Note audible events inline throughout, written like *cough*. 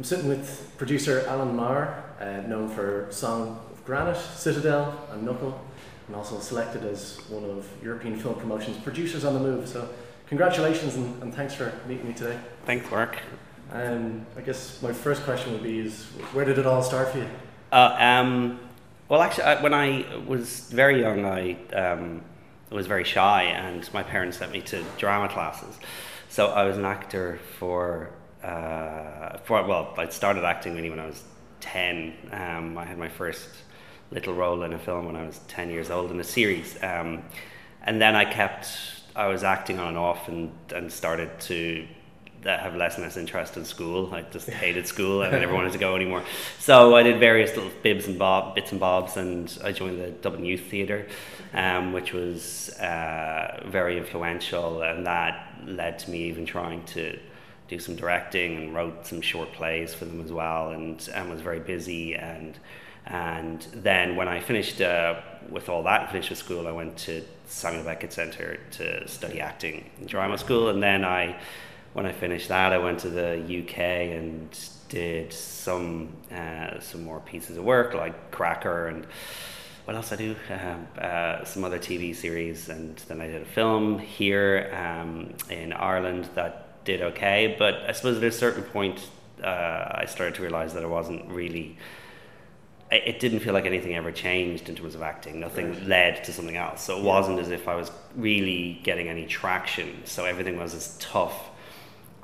I'm sitting with producer Alan Maher, uh, known for Song of Granite, Citadel, and Knuckle, and also selected as one of European Film Promotion's producers on the move. So, congratulations and, and thanks for meeting me today. Thanks, Mark. Um, I guess my first question would be: Is where did it all start for you? Uh, um, well, actually, I, when I was very young, I um, was very shy, and my parents sent me to drama classes. So I was an actor for, uh, for well, I started acting really when I was 10. Um, I had my first little role in a film when I was 10 years old in a series. Um, and then I kept, I was acting on and off and, and started to have less and less interest in school. I just hated school and I *laughs* never wanted to go anymore. So I did various little bibs and bob, bits and bobs, and I joined the Dublin Youth Theatre, um, which was uh, very influential, and that led to me even trying to do some directing and wrote some short plays for them as well, and, and was very busy and. And then when I finished uh, with all that, finished with school, I went to Samuel Beckett Centre to study acting in drama school, and then I when I finished that, I went to the UK and did some uh, some more pieces of work like Cracker and what else I do? Uh, uh, some other TV series, and then I did a film here um, in Ireland that did okay. But I suppose at a certain point, uh, I started to realize that I wasn't really. It didn't feel like anything ever changed in terms of acting. Nothing right. led to something else. So it yeah. wasn't as if I was really getting any traction. So everything was as tough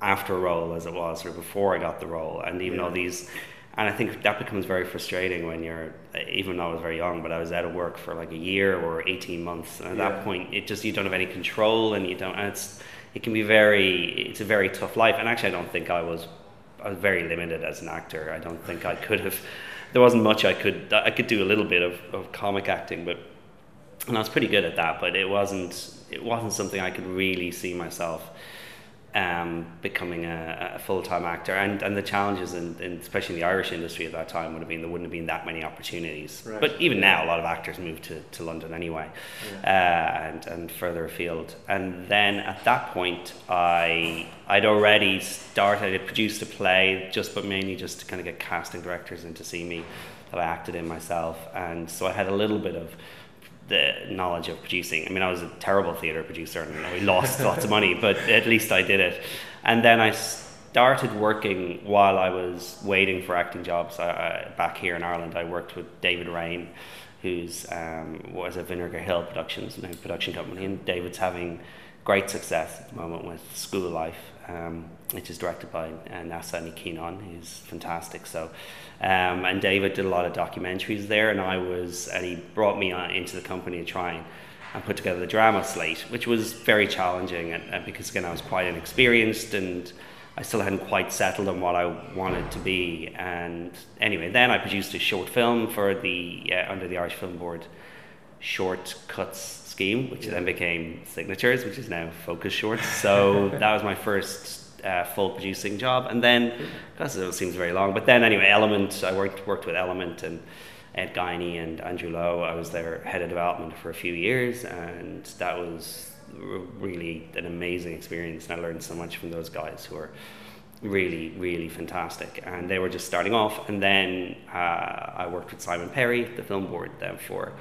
after a role as it was or before I got the role. And even yeah. though these, and I think that becomes very frustrating when you're, even though I was very young, but I was out of work for like a year or 18 months. And at yeah. that point, it just, you don't have any control and you don't, and it's, it can be very, it's a very tough life. And actually, I don't think I was, I was very limited as an actor. I don't think I could have, there wasn't much I could, I could do a little bit of, of comic acting, but, and I was pretty good at that, but it wasn't, it wasn't something I could really see myself um, becoming a, a full time actor. And, and the challenges, in, in, especially in the Irish industry at that time, would have been there wouldn't have been that many opportunities. Right. But even now, a lot of actors move to, to London anyway yeah. uh, and, and further afield. And then at that point, I, I'd already started, I produced a play, just but mainly just to kind of get casting directors in to see me that I acted in myself. And so I had a little bit of the knowledge of producing. I mean, I was a terrible theatre producer and we lost lots of money, but at least I did it. And then I started working while I was waiting for acting jobs I, I, back here in Ireland. I worked with David Rane, who's um, was at Vinegar Hill Productions, now production company, and David's having great success at the moment with School Life, um, which is directed by uh, Neasa Ní Chianáin, who's fantastic. So um, and David did a lot of documentaries there, and I was, and he brought me on, into the company to try and, and put together the drama slate, which was very challenging, and, and, because again I was quite inexperienced and I still hadn't quite settled on what I wanted to be. And anyway, then I produced a short film for the uh, under the Irish Film Board short cuts scheme, which yeah. then became Signatures, which is now Focus Shorts. So *laughs* that was my first uh, full producing job, and then because it seems very long. But then anyway, Element. I worked worked with Element and Ed Guiney and Andrew Lowe. I was their head of development for a few years, and that was really an amazing experience. And I learned so much from those guys who are really, really fantastic. And they were just starting off. And then uh, I worked with Simon Perry, the film board, then for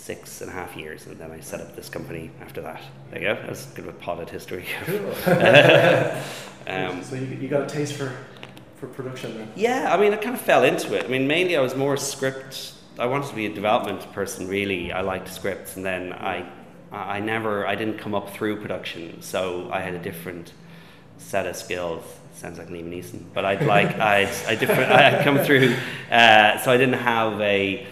six and a half years, and then I set up this company after that. There you go. That was good with potted history. Cool. *laughs* *laughs* um, so you, you got a taste for, for production then? Yeah, I mean, I kind of fell into it. I mean, mainly I was more script. I wanted to be a development person, really. I liked scripts, and then I, I never, I didn't come up through production, so I had a different set of skills sounds like Liam Neeson, but I'd like *laughs* I'd, I different I'd come through, uh, so I didn't have a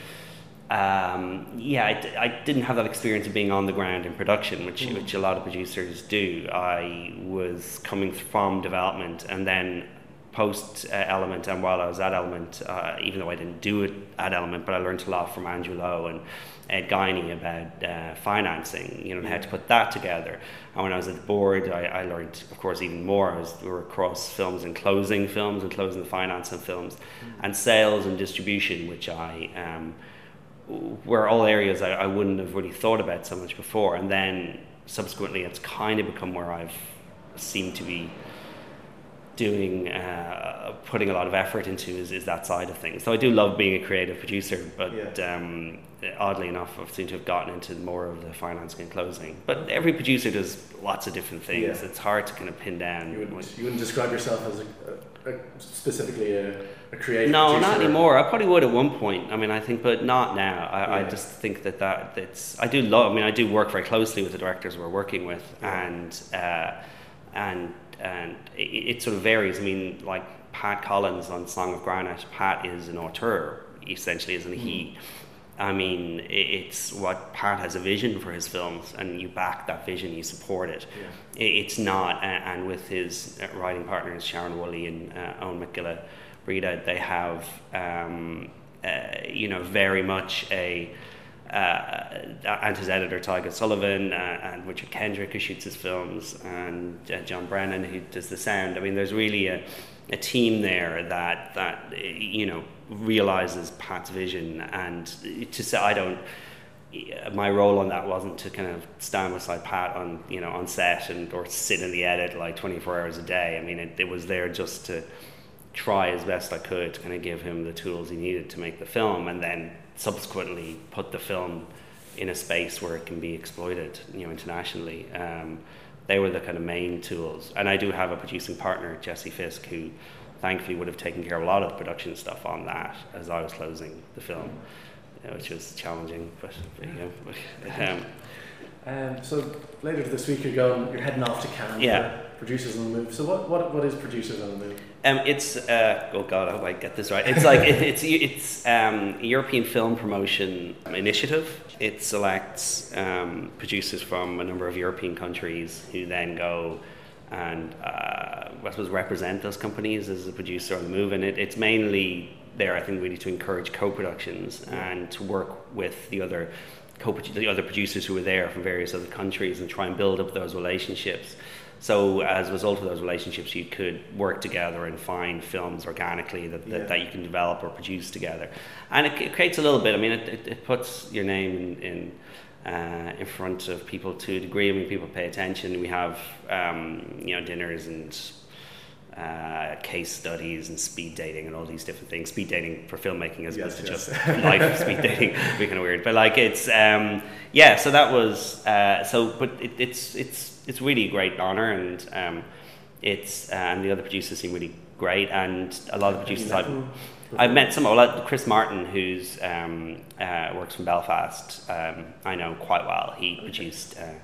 um, yeah, I, I, didn't have that experience of being on the ground in production, which mm. which a lot of producers do. I was coming from development, and then post uh, Element, and while I was at Element, uh, even though I didn't do it at Element, but I learned a lot from Andrew Lowe and Ed Guiney about uh, financing, you know, how to put that together. And when I was at the board, I, I learned, of course, even more as we were across films and closing films and closing the finance of films, mm. and sales and distribution, which I um, were all areas I, I wouldn't have really thought about so much before. And then subsequently, it's kind of become where I've seemed to be doing uh, putting a lot of effort into is, is that side of things. So I do love being a creative producer, but Yeah. um, oddly enough, I've seemed to have gotten into more of the financing and closing. But every producer does lots of different things. Yeah. It's hard to kind of pin down. You wouldn't, you wouldn't describe yourself as a, a, specifically a, a creative No, not anymore. I probably would at one point. I mean, I think, but not now. I, I just think that that that's. I do love. I mean, I do work very closely with the directors we're working with, Yeah. and uh, and and it, it sort of varies. I mean, like Pat Collins on Song of Granite. Pat is an auteur, essentially, isn't he? I mean, it's what Pat has a vision for his films, and you back that vision, you support it. Yeah. It's not, and with his uh, writing partners Sharon Whooley and uh, Owen McGilla, Breda, they have, um, uh, you know, very much a, uh, and his editor Tadhg Sullivan uh, and Richard Kendrick who shoots his films and uh, John Brennan who does the sound. I mean, there's really a, a team there that that you know realizes Pat's vision and to say I don't my role on that wasn't to kind of stand beside Pat on you know on set and or sit in the edit like 24 hours a day. I mean, it, it was there just to try as best I could to kind of give him the tools he needed to make the film, and then subsequently put the film in a space where it can be exploited, you know, internationally. Um, they were the kind of main tools, and I do have a producing partner, Jesse Fisk, who thankfully would have taken care of a lot of the production stuff on that as I was closing the film, uh, which was challenging, but there you go. Um, Um, so later this week you're going, you're heading off to Canada. Yeah. Producers on the Move. So what, what, what is Producers on the Move? Um, it's uh, oh god, I hope I get this right. It's like it, it's it's um, a European film promotion initiative. It selects um, producers from a number of European countries who then go and uh, I suppose represent those companies as a producer on the move. And it, it's mainly there, I think, really to encourage co-productions and to work with the other co the other producers who were there from various other countries and try and build up those relationships. So as a result of those relationships, you could work together and find films organically that, that, Yeah. that you can develop or produce together. And it, it creates a little bit, I mean, it, it, it puts your name in, in, uh, in front of people to a degree. I mean, people pay attention. We have, um, you know, dinners and uh, case studies and speed dating and all these different things. Speed dating for filmmaking as Yes, opposed to yes. just life *laughs* speed dating be kind of weird. But like it's um, yeah. So that was uh, so. But it, it's it's it's really a great honor and um, it's uh, and the other producers seem really great and a lot of producers I've I've met some. Like Chris Martin, who's um, uh, works from Belfast. Um, I know quite well. He produced uh,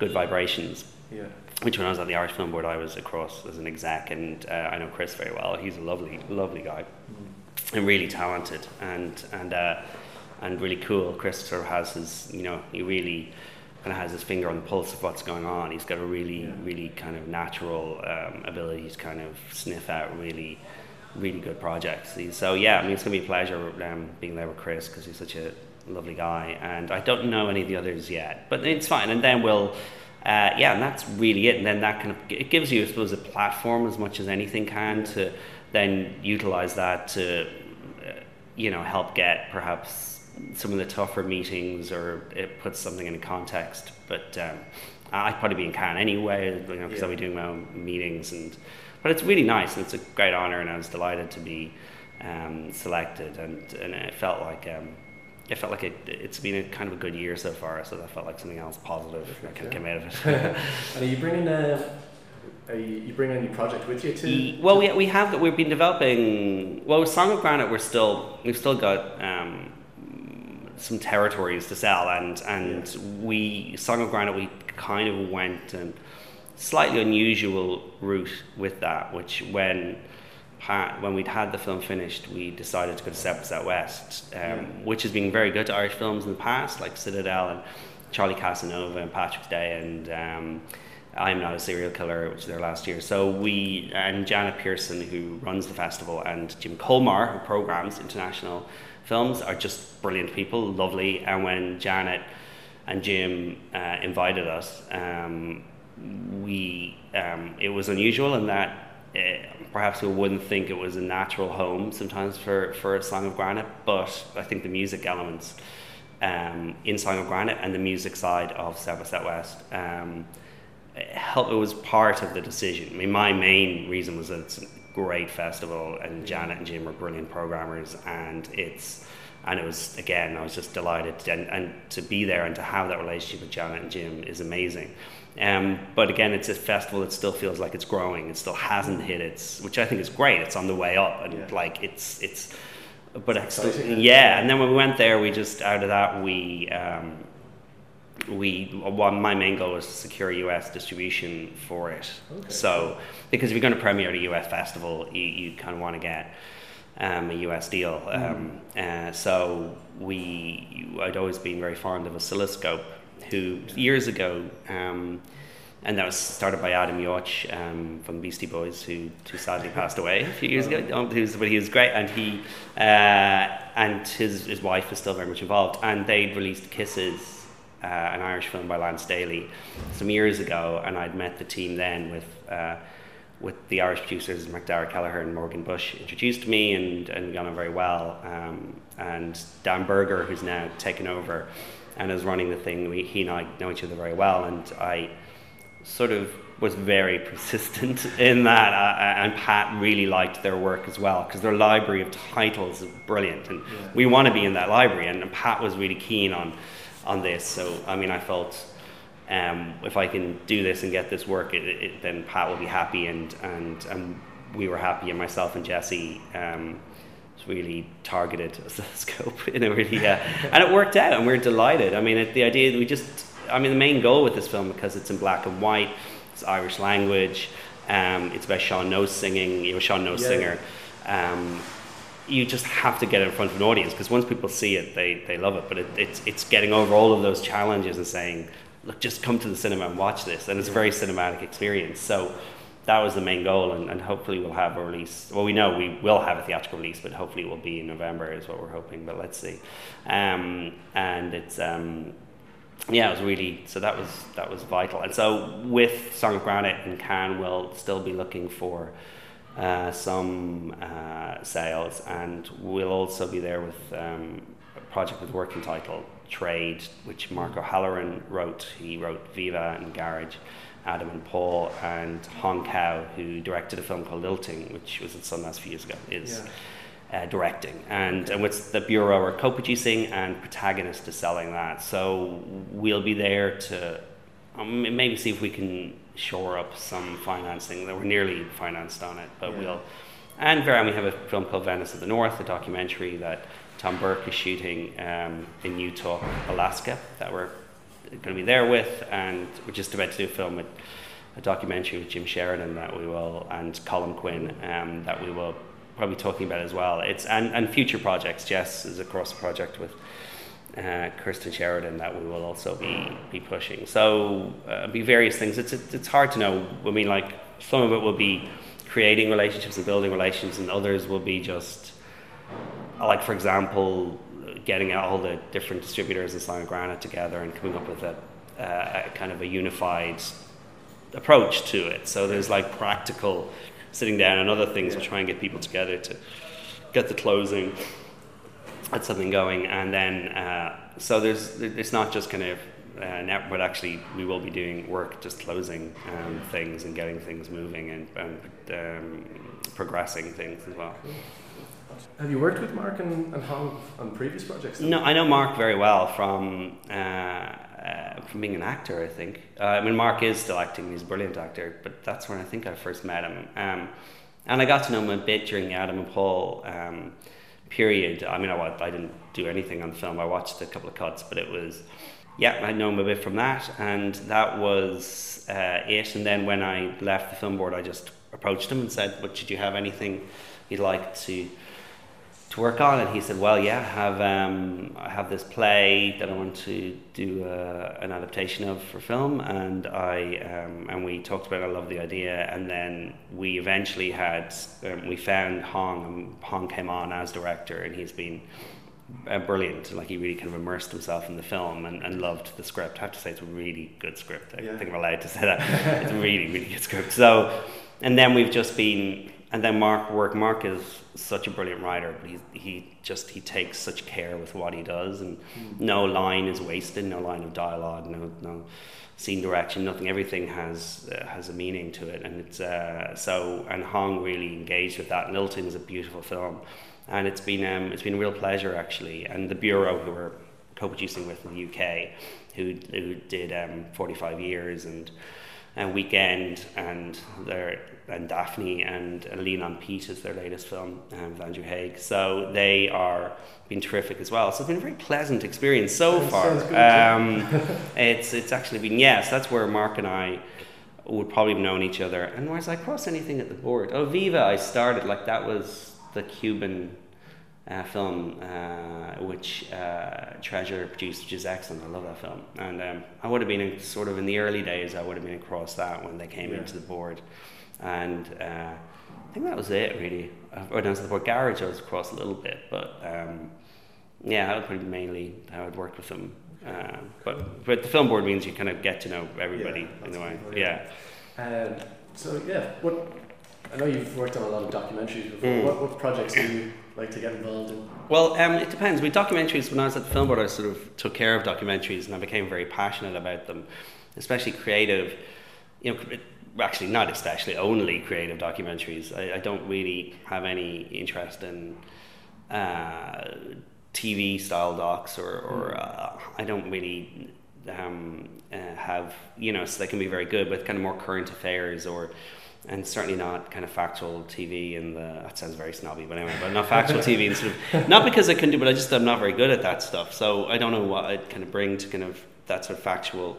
Good Vibrations, Yeah. which when I was at the Irish Film Board, I was across as an exec, and uh, I know Chris very well. He's a lovely, lovely guy, and really talented, and and uh, and really cool. Chris sort of has his, you know, he really kind of has his finger on the pulse of what's going on. He's got a really, Yeah. really kind of natural um, ability to kind of sniff out really, really good projects. So yeah, I mean, it's gonna be a pleasure um, being there with Chris because he's such a lovely guy, and I don't know any of the others yet, but it's fine. And then we'll. Uh, yeah, and that's really it. And then that kind of it gives you, I suppose, a platform as much as anything can to then utilize that to, uh, you know, help get perhaps some of the tougher meetings or it puts something in context. But um, I'd probably be in Cannes anyway, you know, because I'll be doing my own meetings and. But it's really nice and it's a great honor, and I was delighted to be um, selected, and and it felt like. Um, it felt like it, it's been a kind of a good year so far, so that felt like something else positive that kind of came out of it. *laughs* and are you bringing a, are you, you bringing a new project with you too? Well, we, we have that. we've been developing. Well, with Song of Granite, we're still we've still got um, some territories to sell, and and we Song of Granite we kind of went a slightly unusual route with that, which when when we'd had the film finished, we decided to go to South Southwest, um, Yeah. which has been very good to Irish films in the past, like Citadel and Charlie Casanova and Patrick's Day and. Um, I'm not a serial killer, which was there last year. So we and Janet Pierson, who runs the festival, and Jim Kolmar, who programs international films, are just brilliant people, lovely. And when Janet and Jim uh, invited us, um, we um, it was unusual in that uh, perhaps we wouldn't think it was a natural home sometimes for for a Song of Granite, but I think the music elements um, in Song of Granite and the music side of South by Southwest. Um, help. It was part of the decision. I mean, my main reason was that it's great festival, and Janet and Jim are brilliant programmers, and it's and it was again I was just delighted and, and to be there and to have that relationship with Janet and Jim is amazing. Um, but again, it's a festival that still feels like it's growing. It still hasn't hit its, which I think is great. It's on the way up, and Yeah. like it's it's, but It's exciting. yeah. And then when we went there, we just out of that we. Um, we one my main goal was to secure US distribution for it. Okay. So because if you're going to premiere at a US festival, you, you kind of want to get um, a US deal. Um, uh, so we I'd always been very fond of Oscilloscope, who years ago. Um, and that was started by Adam Yauch um, from Beastie Boys, who, who sadly *laughs* passed away a few years ago. Um, he was, but he was great, and he uh, and his his wife is still very much involved. And they released Kisses, uh, an Irish film by Lance Daly, some years ago, and I'd met the team then with. Uh, with the Irish producers Macdara Kelleher and Morgan Bushe introduced me and, and got on very well. Um, and Dan Berger, who's now taken over and is running the thing, we, he and I know each other very well. And I sort of was very *laughs* persistent in that. Uh, and Pat really liked their work as well because their library of titles is brilliant. And Yeah. we want to be in that library. And, and Pat was really keen on, on this. So, I mean, I felt um, if I can do this and get this work, it, it, then Pat will be happy, and and and we were happy, and myself and Jesse um, really targeted *laughs* as a scope in a really, uh, and it worked out, and we're delighted. I mean, it, the idea that we just, I mean, the main goal with this film because it's in black and white, it's Irish language, um, it's about sean-nós singing, you know, sean-nós Yeah. singer. Um, you just have to get it in front of an audience because once people see it, they, they love it. But it, it's, it's getting over all of those challenges and saying, look, just come to the cinema and watch this. And it's a very cinematic experience. So that was the main goal. And, and hopefully we'll have a release. Well, we know we will have a theatrical release, but hopefully it will be in November, is what we're hoping. But let's see. Um, and it's. Um, yeah, it was really so that was that was vital. And so with Song of Granite and Cannes, we'll still be looking for uh, some uh, sales, and we'll also be there with um, a project with working title Trade, which Mark O'Halloran wrote. He wrote Viva and Garage, Adam and Paul, and Hong Khaou, who directed a film called Lilting, which was at Sundance a few years ago, is uh, directing. And, and with the Bureau are co-producing and Protagonist is selling that. So we'll be there to um, maybe see if we can shore up some financing. That we're nearly financed on it, but Yeah. we'll. And very, we have a film called Venice of the North, a documentary that Tom Burke is shooting um, in Utah, Alaska, that we're going to be there with, and we're just about to do a film with a documentary with Jim Sheridan that we will, and Colin Quinn um, that we will probably be talking about as well. It's and, and future projects. Jess is across the project with uh, Kirsten Sheridan that we will also be be pushing. So uh, be various things. It's it's hard to know. I mean, like some of it will be creating relationships and building relations, and others will be just like, for example, getting all the different distributors in Granite together and coming up with a, uh, a kind of a unified approach to it. So there's like practical sitting down and other things to try and get people together to get the closing, get something going, and then uh, so there's it's not just kind of. Uh, net, but actually, we will be doing work just closing um, things and getting things moving and, and um, progressing things as well. Have you worked with Mark and, and Hong on previous projects? No, I know Mark very well from uh, uh, from being an actor. I think. Uh, I mean, Mark is still acting; he's a brilliant actor. But that's when I think I first met him, um, and I got to know him a bit during the Adam and Paul um, period. I mean, I, I didn't do anything on the film. I watched a couple of cuts, but it was. Yeah, I know him a bit from that, and that was uh, it. And then when I left the film board, I just approached him and said, "But did you have anything you'd like to to work on?" And he said, "Well, yeah, I have um, I have this play that I want to do uh, an adaptation of for film." And I um, and we talked about. It, I love the idea, and then we eventually had um, we found Hong. And Hong came on as director, and he's been uh, brilliant. Like he really kind of immersed himself in the film and, and loved the script. I have to say it's a really good script. I Yeah. think I'm allowed to say that. it's a really, really good script. So, and then we've just been and then Mark work. Mark is such a brilliant writer, but he he just he takes such care with what he does, and mm. no line is wasted, no line of dialogue, no no scene direction, nothing. Everything has uh, has a meaning to it, and it's uh, so. And Hong really engaged with that. Lilting is a beautiful film, and it's been um, it's been a real pleasure actually. And the bureau who we're co-producing with in the UK, who who did um, forty five years and and Weekend and their and Daphne and, and Lean on Pete is their latest film um, with Andrew Haigh. So they are been terrific as well. So it's been a very pleasant experience so far. Um, *laughs* it's it's actually been yes, that's where Mark and I would probably have known each other. And whereas I cross anything at the board, oh Viva, I started like that was the Cuban uh, film uh, which uh, Treasure produced, which is excellent. I love that film, and um, I would have been in, sort of in the early days. I would have been across that when they came yeah. into the board, and uh, I think that was it really. Or down to the board garage, I was across a little bit, but um, yeah, that was pretty mainly how I'd worked with them. Uh, but but the film board means you kind of get to know everybody yeah, in a way. Yeah. Um, so yeah, what I know you've worked on a lot of documentaries before. Mm. What, what projects do you like to get involved in? Well, um, it depends. With documentaries, when I was at the film board, I sort of took care of documentaries, and I became very passionate about them, especially creative. You know, actually not especially only creative documentaries. I, I don't really have any interest in uh, TV style docs, or, or mm. uh, I don't really um, uh, have you know. So they can be very good, but kind of more current affairs or and certainly not kind of factual TV and the that sounds very snobby, but anyway, but not factual TV and sort of *laughs* not because I couldn't do, but I just I'm not very good at that stuff. So I don't know what I'd kind of bring to kind of that sort of factual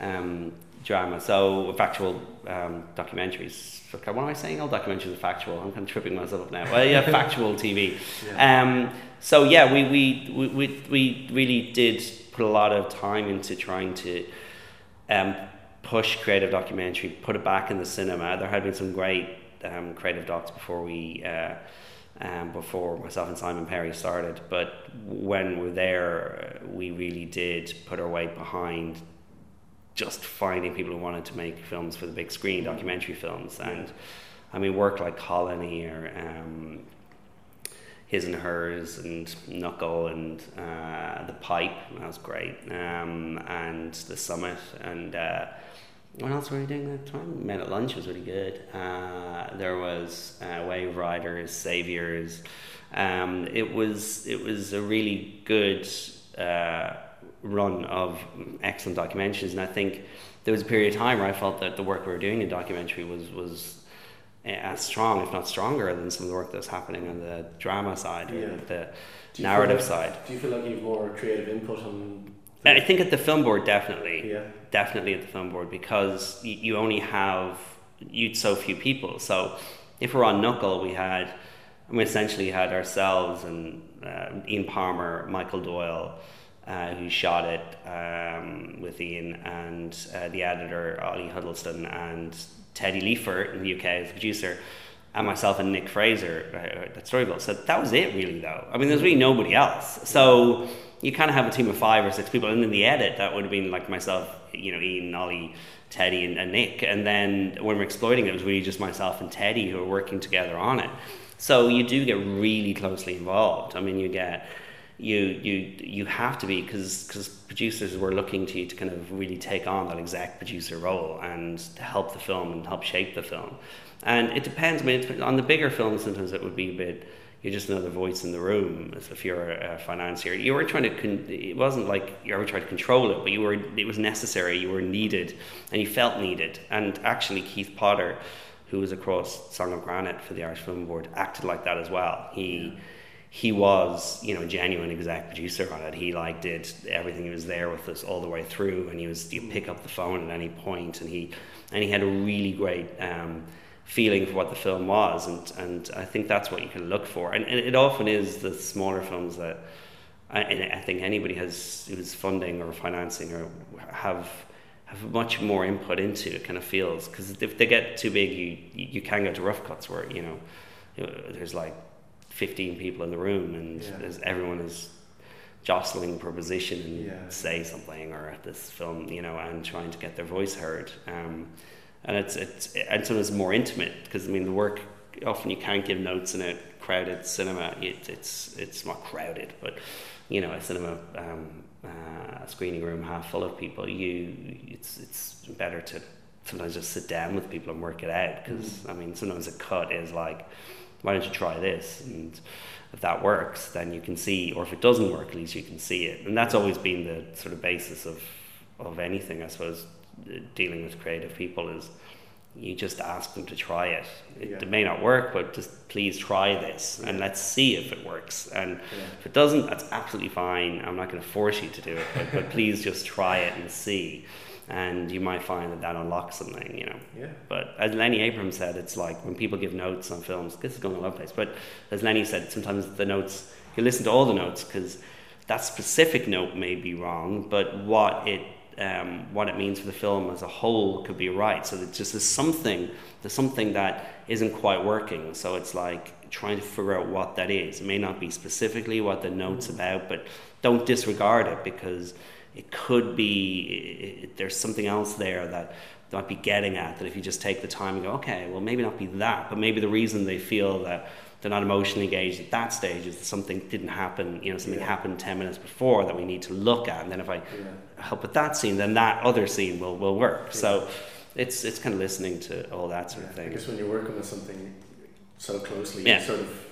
um, drama. So factual um, documentaries. What am I saying? All documentaries are factual. I'm kind of tripping myself up now. Well, yeah, *laughs* factual TV. Yeah. Um, so yeah, we, we we we really did put a lot of time into trying to um, push creative documentary, put it back in the cinema. There had been some great um, creative docs before we, uh, um, before myself and Simon Perry started. But when we're there, we really did put our weight behind just finding people who wanted to make films for the big screen, mm-hmm. documentary films, and I mean work like Colony or um, His and Hers and Knuckle and uh, The Pipe, that was great, um, and The Summit and. Uh, what else were we doing that time? Men at Lunch was really good. Uh, there was uh, Wave Riders, Saviors. Um, it was it was a really good uh, run of excellent documentaries, and I think there was a period of time where I felt that the work we were doing in documentary was was uh, as strong, if not stronger, than some of the work that was happening on the drama side, yeah. the narrative like, side. Do you feel like you have more creative input on I think at the film board, definitely. Yeah. Definitely at the film board because you, you only have you so few people. So if we're on Knuckle, we had we essentially had ourselves and uh, Ian Palmer, Michael Doyle, uh, who shot it um, with Ian, and uh, the editor Ollie Huddleston, and Teddy Leifert in the UK as producer, and myself and Nick Fraser uh, at Storyville. So that was it, really, though. I mean, there's really nobody else. So you kind of have a team of five or six people, and in the edit, that would have been like myself, you know, Ian, Ollie, Teddy, and, and Nick. And then when we're exploiting it, it was really just myself and Teddy who are working together on it. So you do get really closely involved. I mean, you get you you you have to be because because producers were looking to you to kind of really take on that exec producer role and to help the film and help shape the film. And it depends. I mean, on the bigger films, sometimes it would be a bit you're just another voice in the room as if you're a financier. You were trying to, con- it wasn't like you ever tried to control it, but you were, it was necessary, you were needed, and you felt needed. And actually, Keith Potter, who was across Song of Granite for the Irish Film Board, acted like that as well. He, he was, you know, a genuine exec producer on it. He like did everything. He was there with us all the way through, and he was, you pick up the phone at any point, and he, and he had a really great, um, feeling for what the film was, and and I think that's what you can look for, and, and it often is the smaller films that I, I think anybody has who's funding or financing or have have much more input into it kind of feels because if they get too big you you can go to rough cuts where you know there's like 15 people in the room and yeah. everyone is jostling for position and yeah. say something or at this film you know and trying to get their voice heard um, and it's it's and sometimes more intimate because I mean the work often you can't give notes in a crowded cinema. It, it's it's not crowded, but you know, a cinema um, uh, screening room half full of people. You it's it's better to sometimes just sit down with people and work it out because mm. I mean sometimes a cut is like why don't you try this and if that works then you can see or if it doesn't work at least you can see it and that's always been the sort of basis of of anything I suppose uh, dealing with creative people is you just ask them to try it. It, yeah. it, may not work, but just please try this and let's see if it works. And yeah. if it doesn't, that's absolutely fine. I'm not going to force you to do it, but, but please just try it and see and you might find that that unlocks something, you know. Yeah. But as Lenny Abrams said, it's like when people give notes on films. This is going all over the place, but as Lenny said, sometimes the notes you listen to all the notes because that specific note may be wrong, but what it um, what it means for the film as a whole could be right. So that just there's something there's something that isn't quite working. So it's like trying to figure out what that is. It may not be specifically what the note's about, but don't disregard it because it could be it, there's something else there that they might be getting at that if you just take the time and go okay well maybe not be that but maybe the reason they feel that they're not emotionally engaged at that stage is that something didn't happen you know something yeah. happened 10 minutes before that we need to look at and then if i yeah. help with that scene then that other scene will, will work yeah. so it's it's kind of listening to all that sort of thing i guess when you're working with something so closely you sort of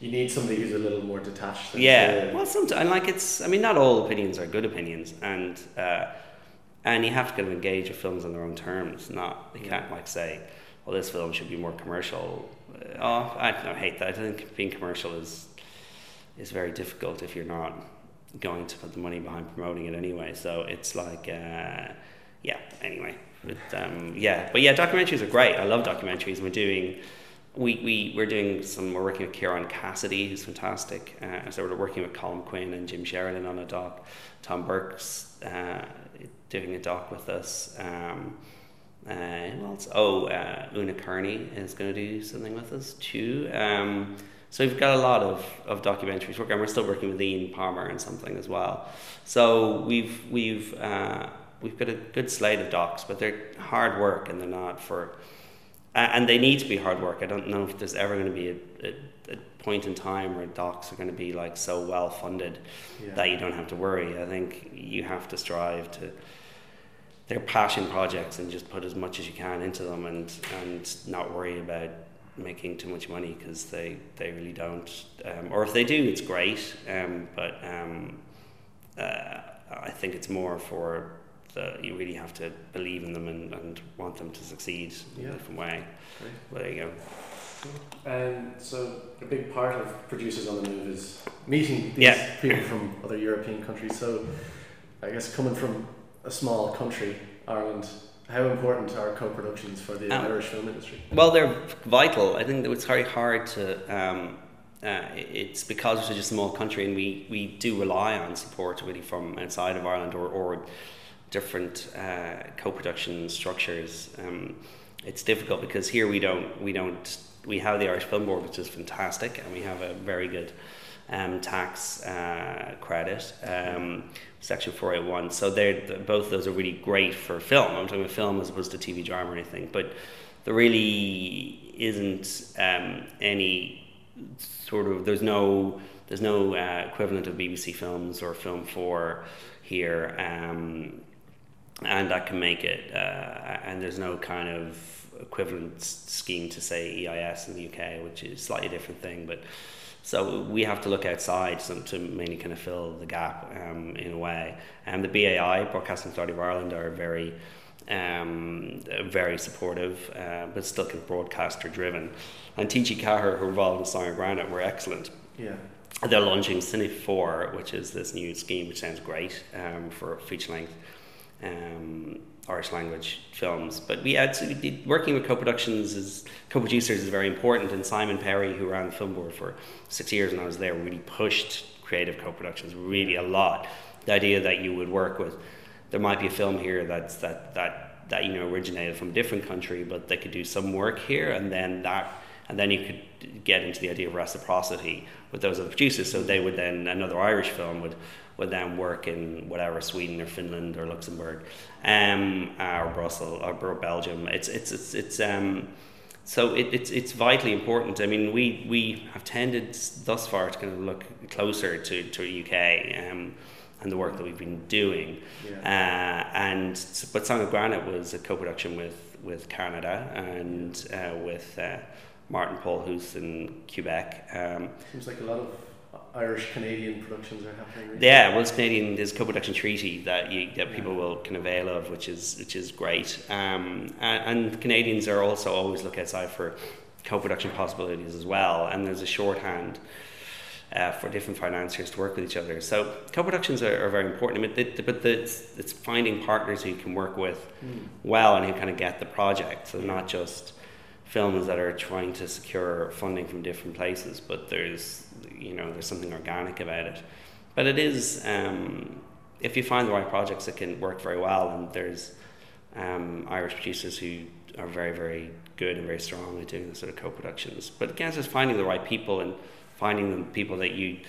you need somebody who's a little more detached. yeah, well, sometimes like it's. I mean, not all opinions are good opinions, and uh, and you have to kind of engage with films on their own terms. Not you can't like say, well, this film should be more commercial. Uh, oh, I don't hate that. I think being commercial is is very difficult if you're not going to put the money behind promoting it anyway. So it's like, uh, yeah. Anyway, but um, yeah, but yeah, documentaries are great. I love documentaries. We're doing we, we, we're doing some, we're working with Kieran Cassidy, who's fantastic. Uh, so we're working with Colin Quinn and Jim Sheridan on a doc. Tom Burke's uh, doing a doc with us. Um, uh, well, oh, uh, Una Kearney is going to do something with us too. Um, so we've got a lot of, of documentaries working, we're still working with Ian Palmer and something as well. So we've we've uh, we've got a good slate of docs, but they're hard work and they're not for and they need to be hard work. I don't know if there's ever going to be a, a, a point in time where docs are going to be like so well funded yeah. that you don't have to worry. I think you have to strive to. They're passion projects and just put as much as you can into them and and not worry about making too much money because they they really don't. Um, or if they do, it's great. Um, but um, uh, I think it's more for that you really have to believe in them and, and want them to succeed in a different way. Great. Well, there you go. And so a big part of producers on the move is meeting these yeah. people from other European countries. So I guess coming from a small country, Ireland, how important are co-productions for the um, Irish film industry? Well, they're vital. I think that it's very hard to. Um, uh, it's because we're such a small country, and we, we do rely on support really from outside of Ireland or, or different uh, co-production structures. Um, it's difficult because here we don't we don't we have the Irish Film Board, which is fantastic, and we have a very good um, tax uh, credit, um, Section Four Eight One. So they're, both those are really great for film. I'm talking about film as opposed to TV drama or anything, but there really isn't um, any sort of there's no there's no uh, equivalent of BBC Films or Film Four here. Um, and that can make it. Uh, and there's no kind of equivalent scheme to say EIS in the UK, which is a slightly different thing. But so we have to look outside to mainly kind of fill the gap um, in a way. And the BAI, Broadcasting Authority of Ireland, are very um, very supportive, uh, but still kind of broadcaster driven. And TG Ceathair, who are involved in Song of Granite, were excellent. Yeah. They're launching Cine 4, which is this new scheme which sounds great um, for feature length um, Irish language films. But we had working with co-productions as co-producers is very important. And Simon Perry, who ran the film board for six years when I was there, really pushed creative co-productions really a lot. The idea that you would work with, there might be a film here that's that that that you know originated from a different country, but they could do some work here, and then that and then you could get into the idea of reciprocity with those other producers. So they would then another Irish film would would then work in whatever Sweden or Finland or Luxembourg, um, or Brussels or Belgium. It's it's it's it's um, so it, it's it's vitally important. I mean, we we have tended thus far to kind of look closer to to the UK. Um, and the work that we've been doing, yeah. uh, and but Song of Granite was a co-production with with Canada and uh, with uh, Martin Paul, who's in Quebec. Um, Seems like a lot of Irish Canadian productions are happening. Recently. Yeah, well, it's Canadian. There's a co-production treaty that you that people will can avail of, which is which is great. Um, and, and, Canadians are also always look outside for co-production possibilities as well. And there's a shorthand. Uh, for different financiers to work with each other, so co-productions are, are very important. I mean, the, but the, it's, it's, finding partners who you can work with mm. well and who kind of get the project. So not just films that are trying to secure funding from different places, but there's you know there's something organic about it. But it is um, if you find the right projects, it can work very well. And there's um, Irish producers who are very very good and very strong at doing the sort of co-productions. But again, it's just finding the right people and finding the people that you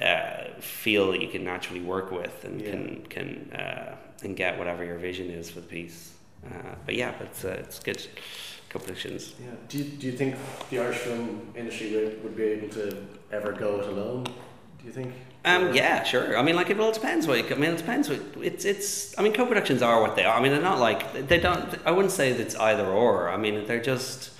uh, feel that you can naturally work with and yeah. can can uh, and get whatever your vision is for the piece. Uh, but yeah, but it's, uh, it's good competitions. Yeah. Do you, do you think the Irish film industry would, would be able to ever go it alone? Do you think? Um, yeah, sure. I mean, like, it all depends. What, I mean, it depends. What, it's, it's. I mean, co-productions are what they are. I mean, they're not like they don't. I wouldn't say that it's either or. I mean, they're just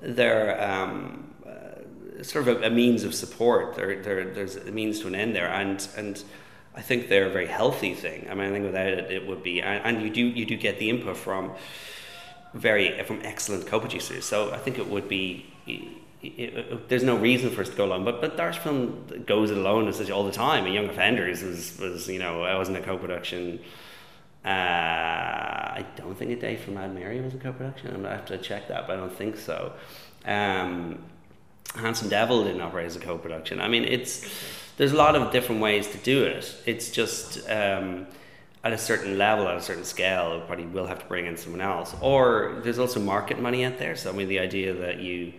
they're um, uh, sort of a, a, means of support. There, there, there's a means to an end there, and and I think they're a very healthy thing. I mean, I think without it, it would be. And, and you do you do get the input from very from excellent co-producers. So I think it would be. It, it, there's no reason for us to go alone, but but Irish film goes it alone as all the time. And Young Offenders was was you know I wasn't a co-production. Uh, I don't think a day from Mad Mary was a co-production. I have to check that, but I don't think so. Um, Handsome Devil didn't operate as a co-production. I mean, it's there's a lot of different ways to do it. It's just. Um, at a certain level, at a certain scale, probably will have to bring in someone else. Or there's also market money out there. So I mean, the idea that you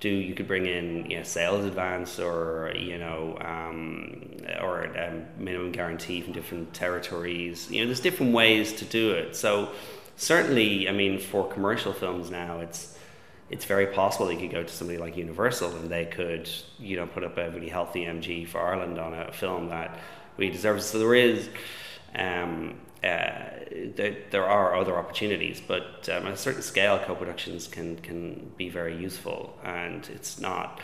do you could bring in you know, sales advance or you know um, or um, minimum guarantee from different territories. You know, there's different ways to do it. So certainly, I mean, for commercial films now, it's it's very possible you could go to somebody like Universal and they could you know put up a really healthy MG for Ireland on a film that really deserve. So there is um, uh, there, there are other opportunities, but um, at a certain scale, co-productions can can be very useful, and it's not.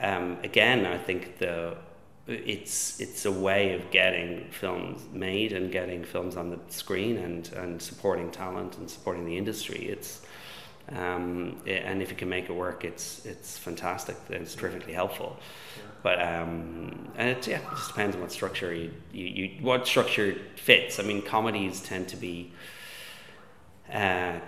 Um, again, I think the it's it's a way of getting films made and getting films on the screen and, and supporting talent and supporting the industry. It's um, and if you can make it work, it's it's fantastic. It's terrifically helpful. But um, and it yeah, it just depends on what structure you, you, you what structure fits. I mean, comedies tend to be uh,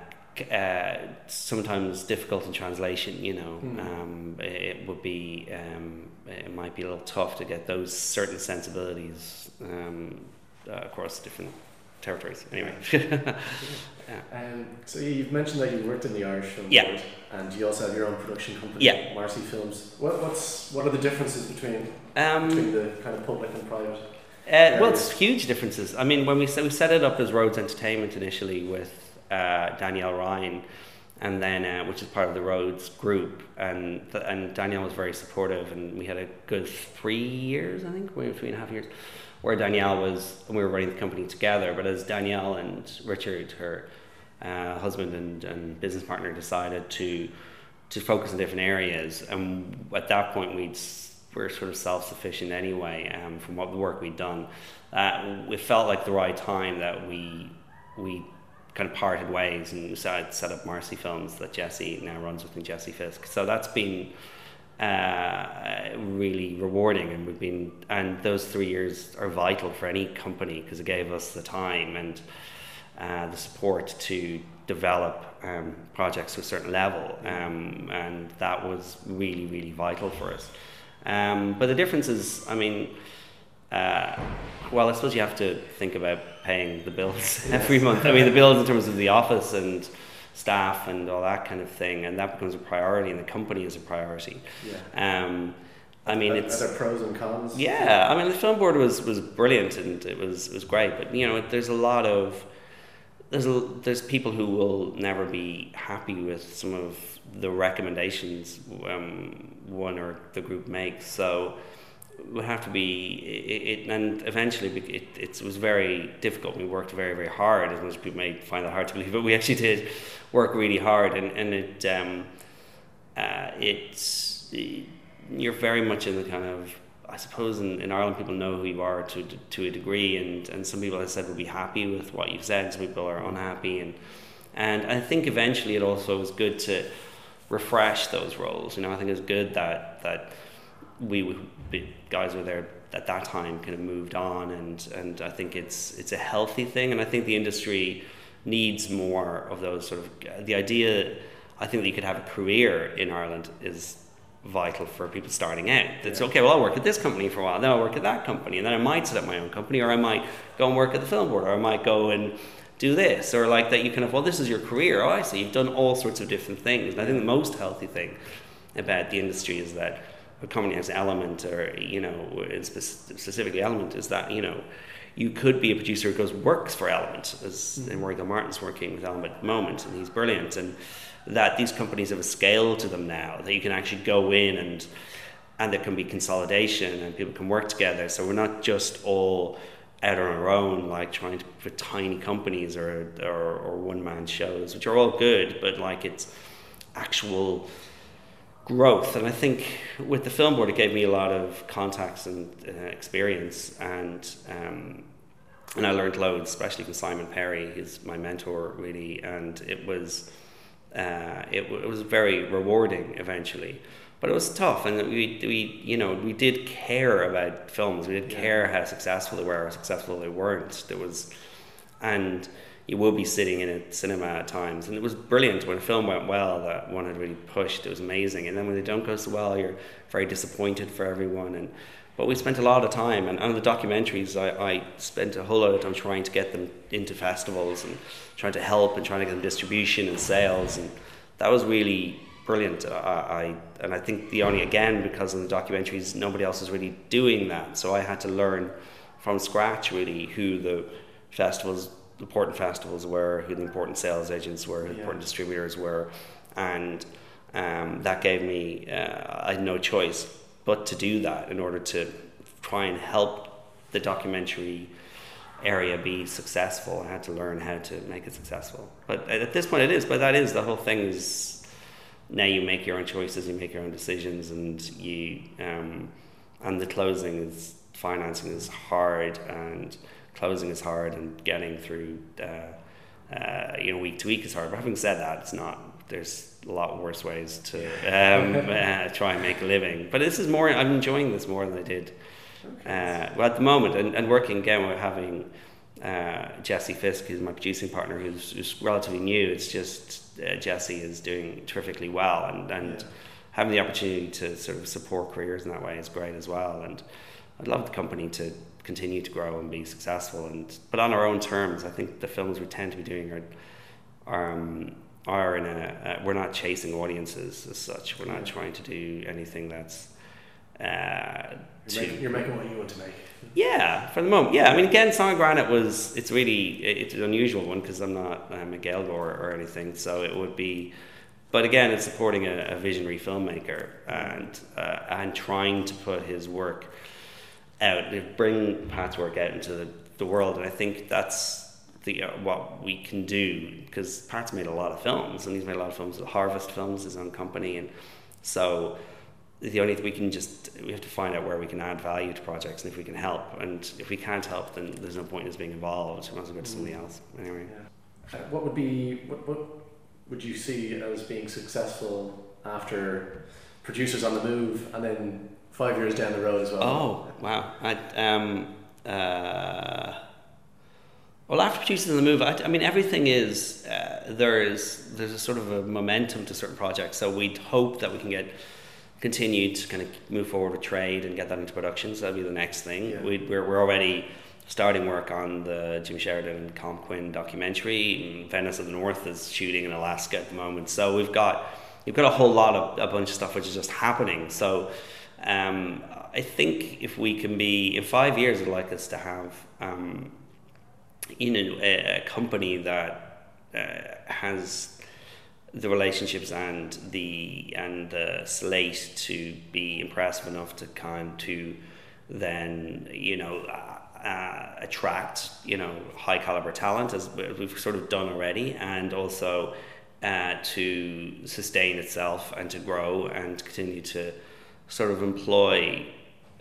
uh, sometimes difficult in translation. You know, mm. um, it would be um, it might be a little tough to get those certain sensibilities um, uh, across different territories. Anyway. *laughs* Um, so you've mentioned that you worked in the Irish Film yeah. Board, and you also have your own production company, yeah. Marcie Films. What, what's what are the differences between um, between the kind of public and private? Uh, well, it's huge differences. I mean, when we set, we set it up as Roads Entertainment initially with uh, Danielle Ryan, and then uh, which is part of the Roads group, and and Danielle was very supportive, and we had a good three years, I think, maybe three and a half years where Danielle was, and we were running the company together. But as Danielle and Richard, her uh, husband and, and business partner, decided to to focus on different areas, and at that point we'd we're sort of self sufficient anyway um, from what the work we'd done. Uh, it felt like the right time that we we kind of parted ways and decided to set up Marcie Films that Jesse now runs with Jesse Fisk. So that's been uh, really rewarding and we've been and those three years are vital for any company because it gave us the time and uh, the support to develop um, projects to a certain level um, and that was really really vital for us um, but the difference is I mean uh, well I suppose you have to think about paying the bills *laughs* every month I mean the bills in terms of the office and staff and all that kind of thing, and that becomes a priority, and the company is a priority. Yeah. Um, I mean, are, it's are pros and cons. Yeah, I mean, the film board was was brilliant and it was it was great, but you know, there's a lot of there's a, there's people who will never be happy with some of the recommendations um, one or the group makes. So we have to be it, it and eventually it, it was very difficult. We worked very very hard, as most people may find that hard to *laughs* believe, but we actually did work really hard, and and it um, uh, it's you're very much in the kind of I suppose in, in Ireland people know who you are to to a degree, and, and some people, I said, will be happy with what you've said. Some people are unhappy, and and I think eventually it also was good to refresh those roles. You know, I think it's good that that we, we guys were there at that time kind of moved on, and and I think it's it's a healthy thing, and I think the industry needs more of those sort of the idea. I think that you could have a career in Ireland is vital for people starting out. It's okay, well, I'll work at this company for a while, then I'll work at that company, and then I might set up my own company, or I might go and work at the film board, or I might go and do this, or like that you kind of, well, this is your career. Oh, I see, you've done all sorts of different things. And I think the most healthy thing about the industry is that a company has element, or, you know, specifically element, is that, you know, you could be a producer who goes works for Element, as mm-hmm. Murray Martin's working with Element at the moment, and he's brilliant. And that these companies have a scale to them now that you can actually go in and and there can be consolidation and people can work together. So we're not just all out on our own, like trying to put tiny companies or or, or one man shows, which are all good, but like it's actual growth. And I think with the film board, it gave me a lot of contacts and uh, experience, and um, and I learned loads, especially from Simon Perry, who's my mentor, really, and it was uh, it, it was very rewarding eventually. But it was tough, and we, we you know we did care about films. We did yeah. care how successful they were or successful they weren't. There was, and you will be sitting in a cinema at times, and it was brilliant when a film went well that one had really pushed. It was amazing, and then when they don't go so well, you're very disappointed for everyone. And but we spent a lot of time, and on the documentaries, I, I spent a whole lot of time trying to get them into festivals and trying to help and trying to get them distribution and sales, and that was really brilliant. I, I and I think the only again because of the documentaries, nobody else is really doing that, so I had to learn from scratch really who the festivals, important festivals were, who the important sales agents were, who the important distributors were, and um, that gave me uh, I had no choice but to do that in order to try and help the documentary area be successful. I had to learn how to make it successful. But at this point, it is. But that is the whole thing. Is now you make your own choices, you make your own decisions, and you um, and the closing is financing is hard, and closing is hard, and getting through. Uh, uh, you know, week to week is hard. But having said that, it's not. There's a lot worse ways to um, *laughs* uh, try and make a living. But this is more, I'm enjoying this more than I did. Uh, well, at the moment, and, and working again, we're having uh, Jesse Fisk, who's my producing partner, who's, who's relatively new. It's just uh, Jesse is doing terrifically well, and, and yeah. having the opportunity to sort of support careers in that way is great as well. And I'd love the company to continue to grow and be successful, and but on our own terms. I think the films we tend to be doing are. are um, are in a uh, we're not chasing audiences as such. We're not trying to do anything that's. Uh, you're, making, you're making what you want to make. Yeah, for the moment. Yeah, I mean, again, Song of Granite was it's really it's an unusual one because I'm not I'm a Gaeilgeoir or anything, so it would be. But again, it's supporting a, a visionary filmmaker and uh, and trying to put his work out, bring Pat's work out into the, the world, and I think that's the, uh, what we can do because Pat's made a lot of films and he's made a lot of films. Harvest Films, his own company, and so the only we can just we have to find out where we can add value to projects and if we can help. And if we can't help, then there's no point in us being involved. We might as well go to somebody else. Anyway, yeah. uh, what would be what, what would you see as being successful after producers on the move and then five years down the road as well? Oh wow! I, um, uh, well, after producing the move, I, I mean, everything is uh, there is there's a sort of a momentum to certain projects. So we'd hope that we can get continued to kind of move forward with trade and get that into production. So that'll be the next thing. Yeah. we we're we're already starting work on the Jim Sheridan and Quinn documentary. Venice of the North is shooting in Alaska at the moment. So we've got we've got a whole lot of a bunch of stuff which is just happening. So um, I think if we can be in five years, I'd like us to have. Um, in a, a company that uh, has the relationships and the and the slate to be impressive enough to kind to then you know uh, uh, attract you know high caliber talent as we've sort of done already and also uh, to sustain itself and to grow and continue to sort of employ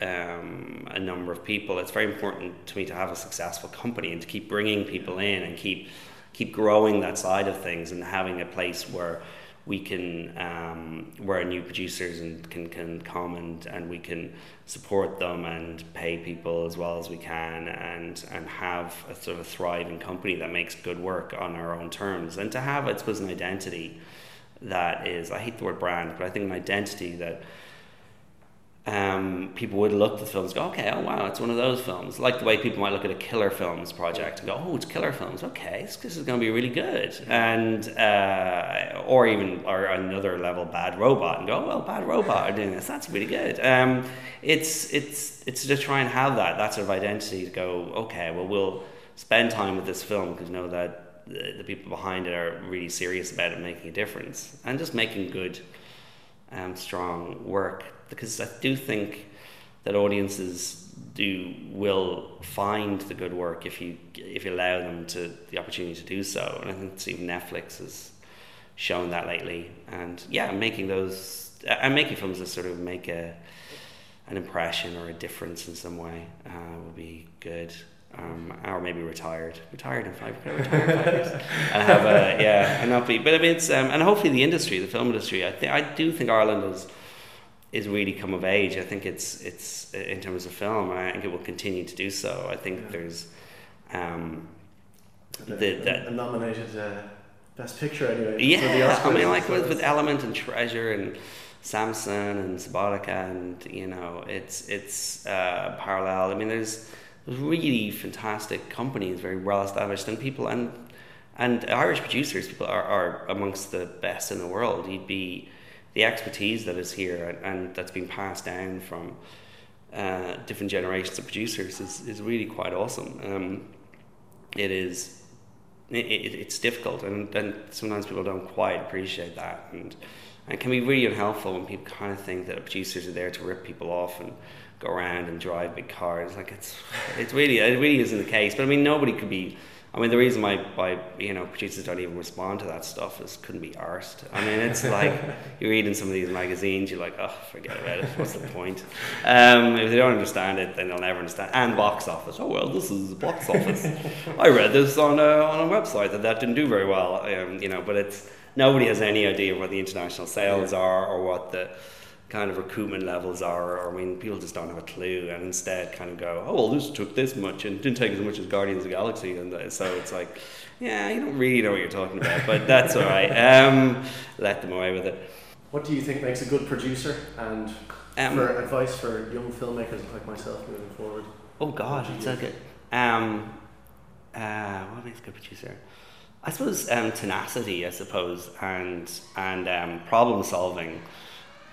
um, a number of people. It's very important to me to have a successful company and to keep bringing people in and keep keep growing that side of things and having a place where we can um, where new producers and can, can come and, and we can support them and pay people as well as we can and and have a sort of thriving company that makes good work on our own terms and to have I suppose an identity that is I hate the word brand but I think an identity that um, people would look at the films go, okay, oh wow, it's one of those films. Like the way people might look at a killer films project and go, oh, it's killer films. Okay, this, is going to be really good. And uh, or even or another level, Bad Robot, and go, oh, well, Bad Robot are doing this. That's really good. Um, it's it's it's to try and have that that sort of identity to go, okay, well, we'll spend time with this film because know that the, the people behind it are really serious about it making a difference and just making good, um, strong work because I do think that audiences do will find the good work if you if you allow them to the opportunity to do so. And I think even Netflix has shown that lately. And yeah, making those and making films that sort of make a an impression or a difference in some way uh, will be good. Um, or maybe retired, retired in five, retired five years, *laughs* and have a yeah, and not be. But I mean, it's um, and hopefully the industry, the film industry. I think I do think Ireland is is really come of age. I think it's it's in terms of film, and I think it will continue to do so. I think yeah. there's um, the, the, nominated uh, best picture anyway. Yeah, I mean, like with, with Element and Treasure and Samson and Subotica, and you know, it's it's uh, parallel. I mean, there's really fantastic companies, very well established, and people and and Irish producers, people are, are amongst the best in the world. You'd be the expertise that is here and, and that's been passed down from uh, different generations of producers is, is really quite awesome. Um, it is it, it, it's difficult and, and sometimes people don't quite appreciate that. And, and it can be really unhelpful when people kind of think that producers are there to rip people off and go around and drive big cars. Like it's it's really it really isn't the case. But I mean nobody could be I mean, the reason why, why you know producers don't even respond to that stuff is couldn't be arsed. I mean, it's *laughs* like you're reading some of these magazines, you're like, oh, forget about it. What's the point? Um, if they don't understand it, then they'll never understand. And box office. Oh well, this is box office. *laughs* I read this on a, on a website that that didn't do very well. Um, you know, but it's nobody has any idea what the international sales yeah. are or what the kind of recruitment levels are, or I mean, people just don't have a clue, and instead kind of go, oh, well, this took this much and didn't take as much as Guardians of the Galaxy, and so it's like, yeah, you don't really know what you're talking about, but that's all right. *laughs* Um, let them away with it. What do you think makes a good producer, and um, for advice for young filmmakers like myself moving forward? Oh God, it's so good. Um, uh, what makes a good producer? I suppose um, tenacity, I suppose, and and um, problem solving uh,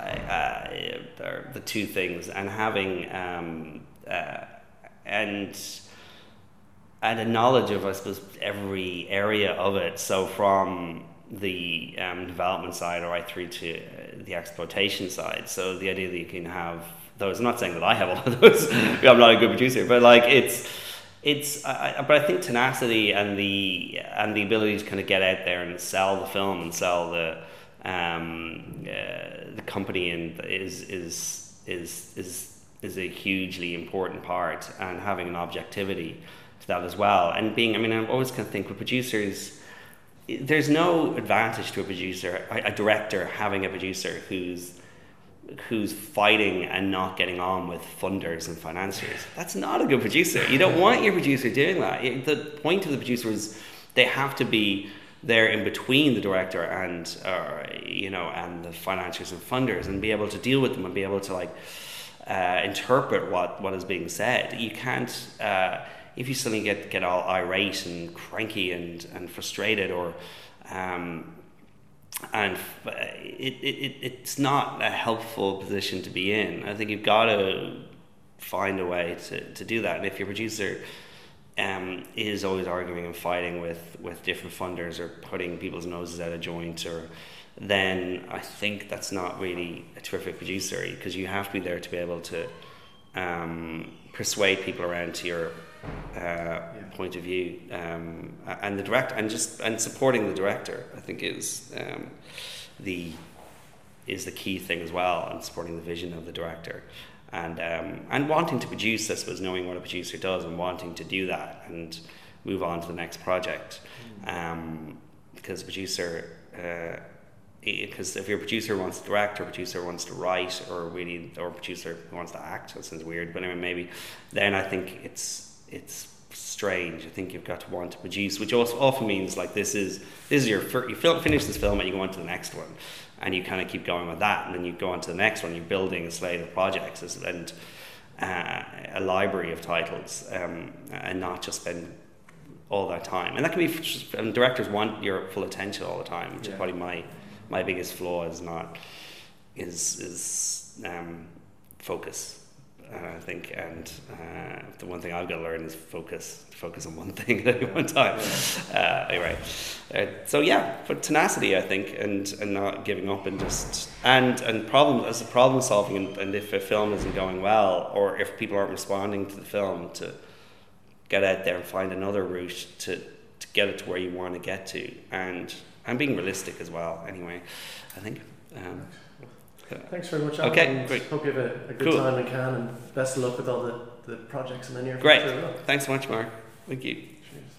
are the two things, and having um, uh, and and a knowledge of I suppose every area of it. So from the um, development side right through to the exploitation side. So the idea that you can have those. I'm not saying that I have all of those. *laughs* I'm not a good producer, but like it's it's. I, but I think tenacity and the and the ability to kind of get out there and sell the film and sell the um, uh, the company and is is is is is a hugely important part, and having an objectivity to that as well. And being, I mean I'm always kind of think with producers, there's no advantage to a producer, a director having a producer who's who's fighting and not getting on with funders and financiers. That's not a good producer. You don't want your producer doing that. The point of the producer is they have to be there in between the director and uh, you know and the financiers and funders and be able to deal with them and be able to like uh, interpret what what is being said you can't uh, if you suddenly get get all irate and cranky and and frustrated or um, and it, it, it's not a helpful position to be in. I think you've got to find a way to, to do that. And if your producer um, is always arguing and fighting with, with different funders or putting people's noses out of joint or then I think that's not really a terrific producer because you have to be there to be able to um, persuade people around to your uh, yeah. point of view um, and the direct and just and supporting the director I think is um, the is the key thing as well and supporting the vision of the director and um, and wanting to produce this was knowing what a producer does and wanting to do that and move on to the next project mm. um, because producer uh, because if your producer wants to direct or producer wants to write or really or producer wants to act that sounds weird but anyway maybe then I think it's it's strange I think you've got to want to produce which also often means like this is this is your first, you film, finish this film and you go on to the next one and you kind of keep going with that and then you go on to the next one you're building a slate of projects and uh, a library of titles um, and not just spend all that time and that can be and directors want your full attention all the time which yeah. is probably my my biggest flaw is not is is um, focus. Uh, I think, and uh, the one thing I've got to learn is focus. Focus on one *laughs* thing at one time. Uh, anyway, uh, so yeah, but tenacity, I think, and and not giving up, and just and and problem as a problem solving, and, and if a film isn't going well, or if people aren't responding to the film, to get out there and find another route to to get it to where you want to get to, and and being realistic as well. Anyway, I think. Um, Thanks very much. Alan, okay, great. Hope you have a, a good cool. time in Cannes, and best of luck with all the, the projects in the near future. Great. Thanks so much, Mark. Thank you.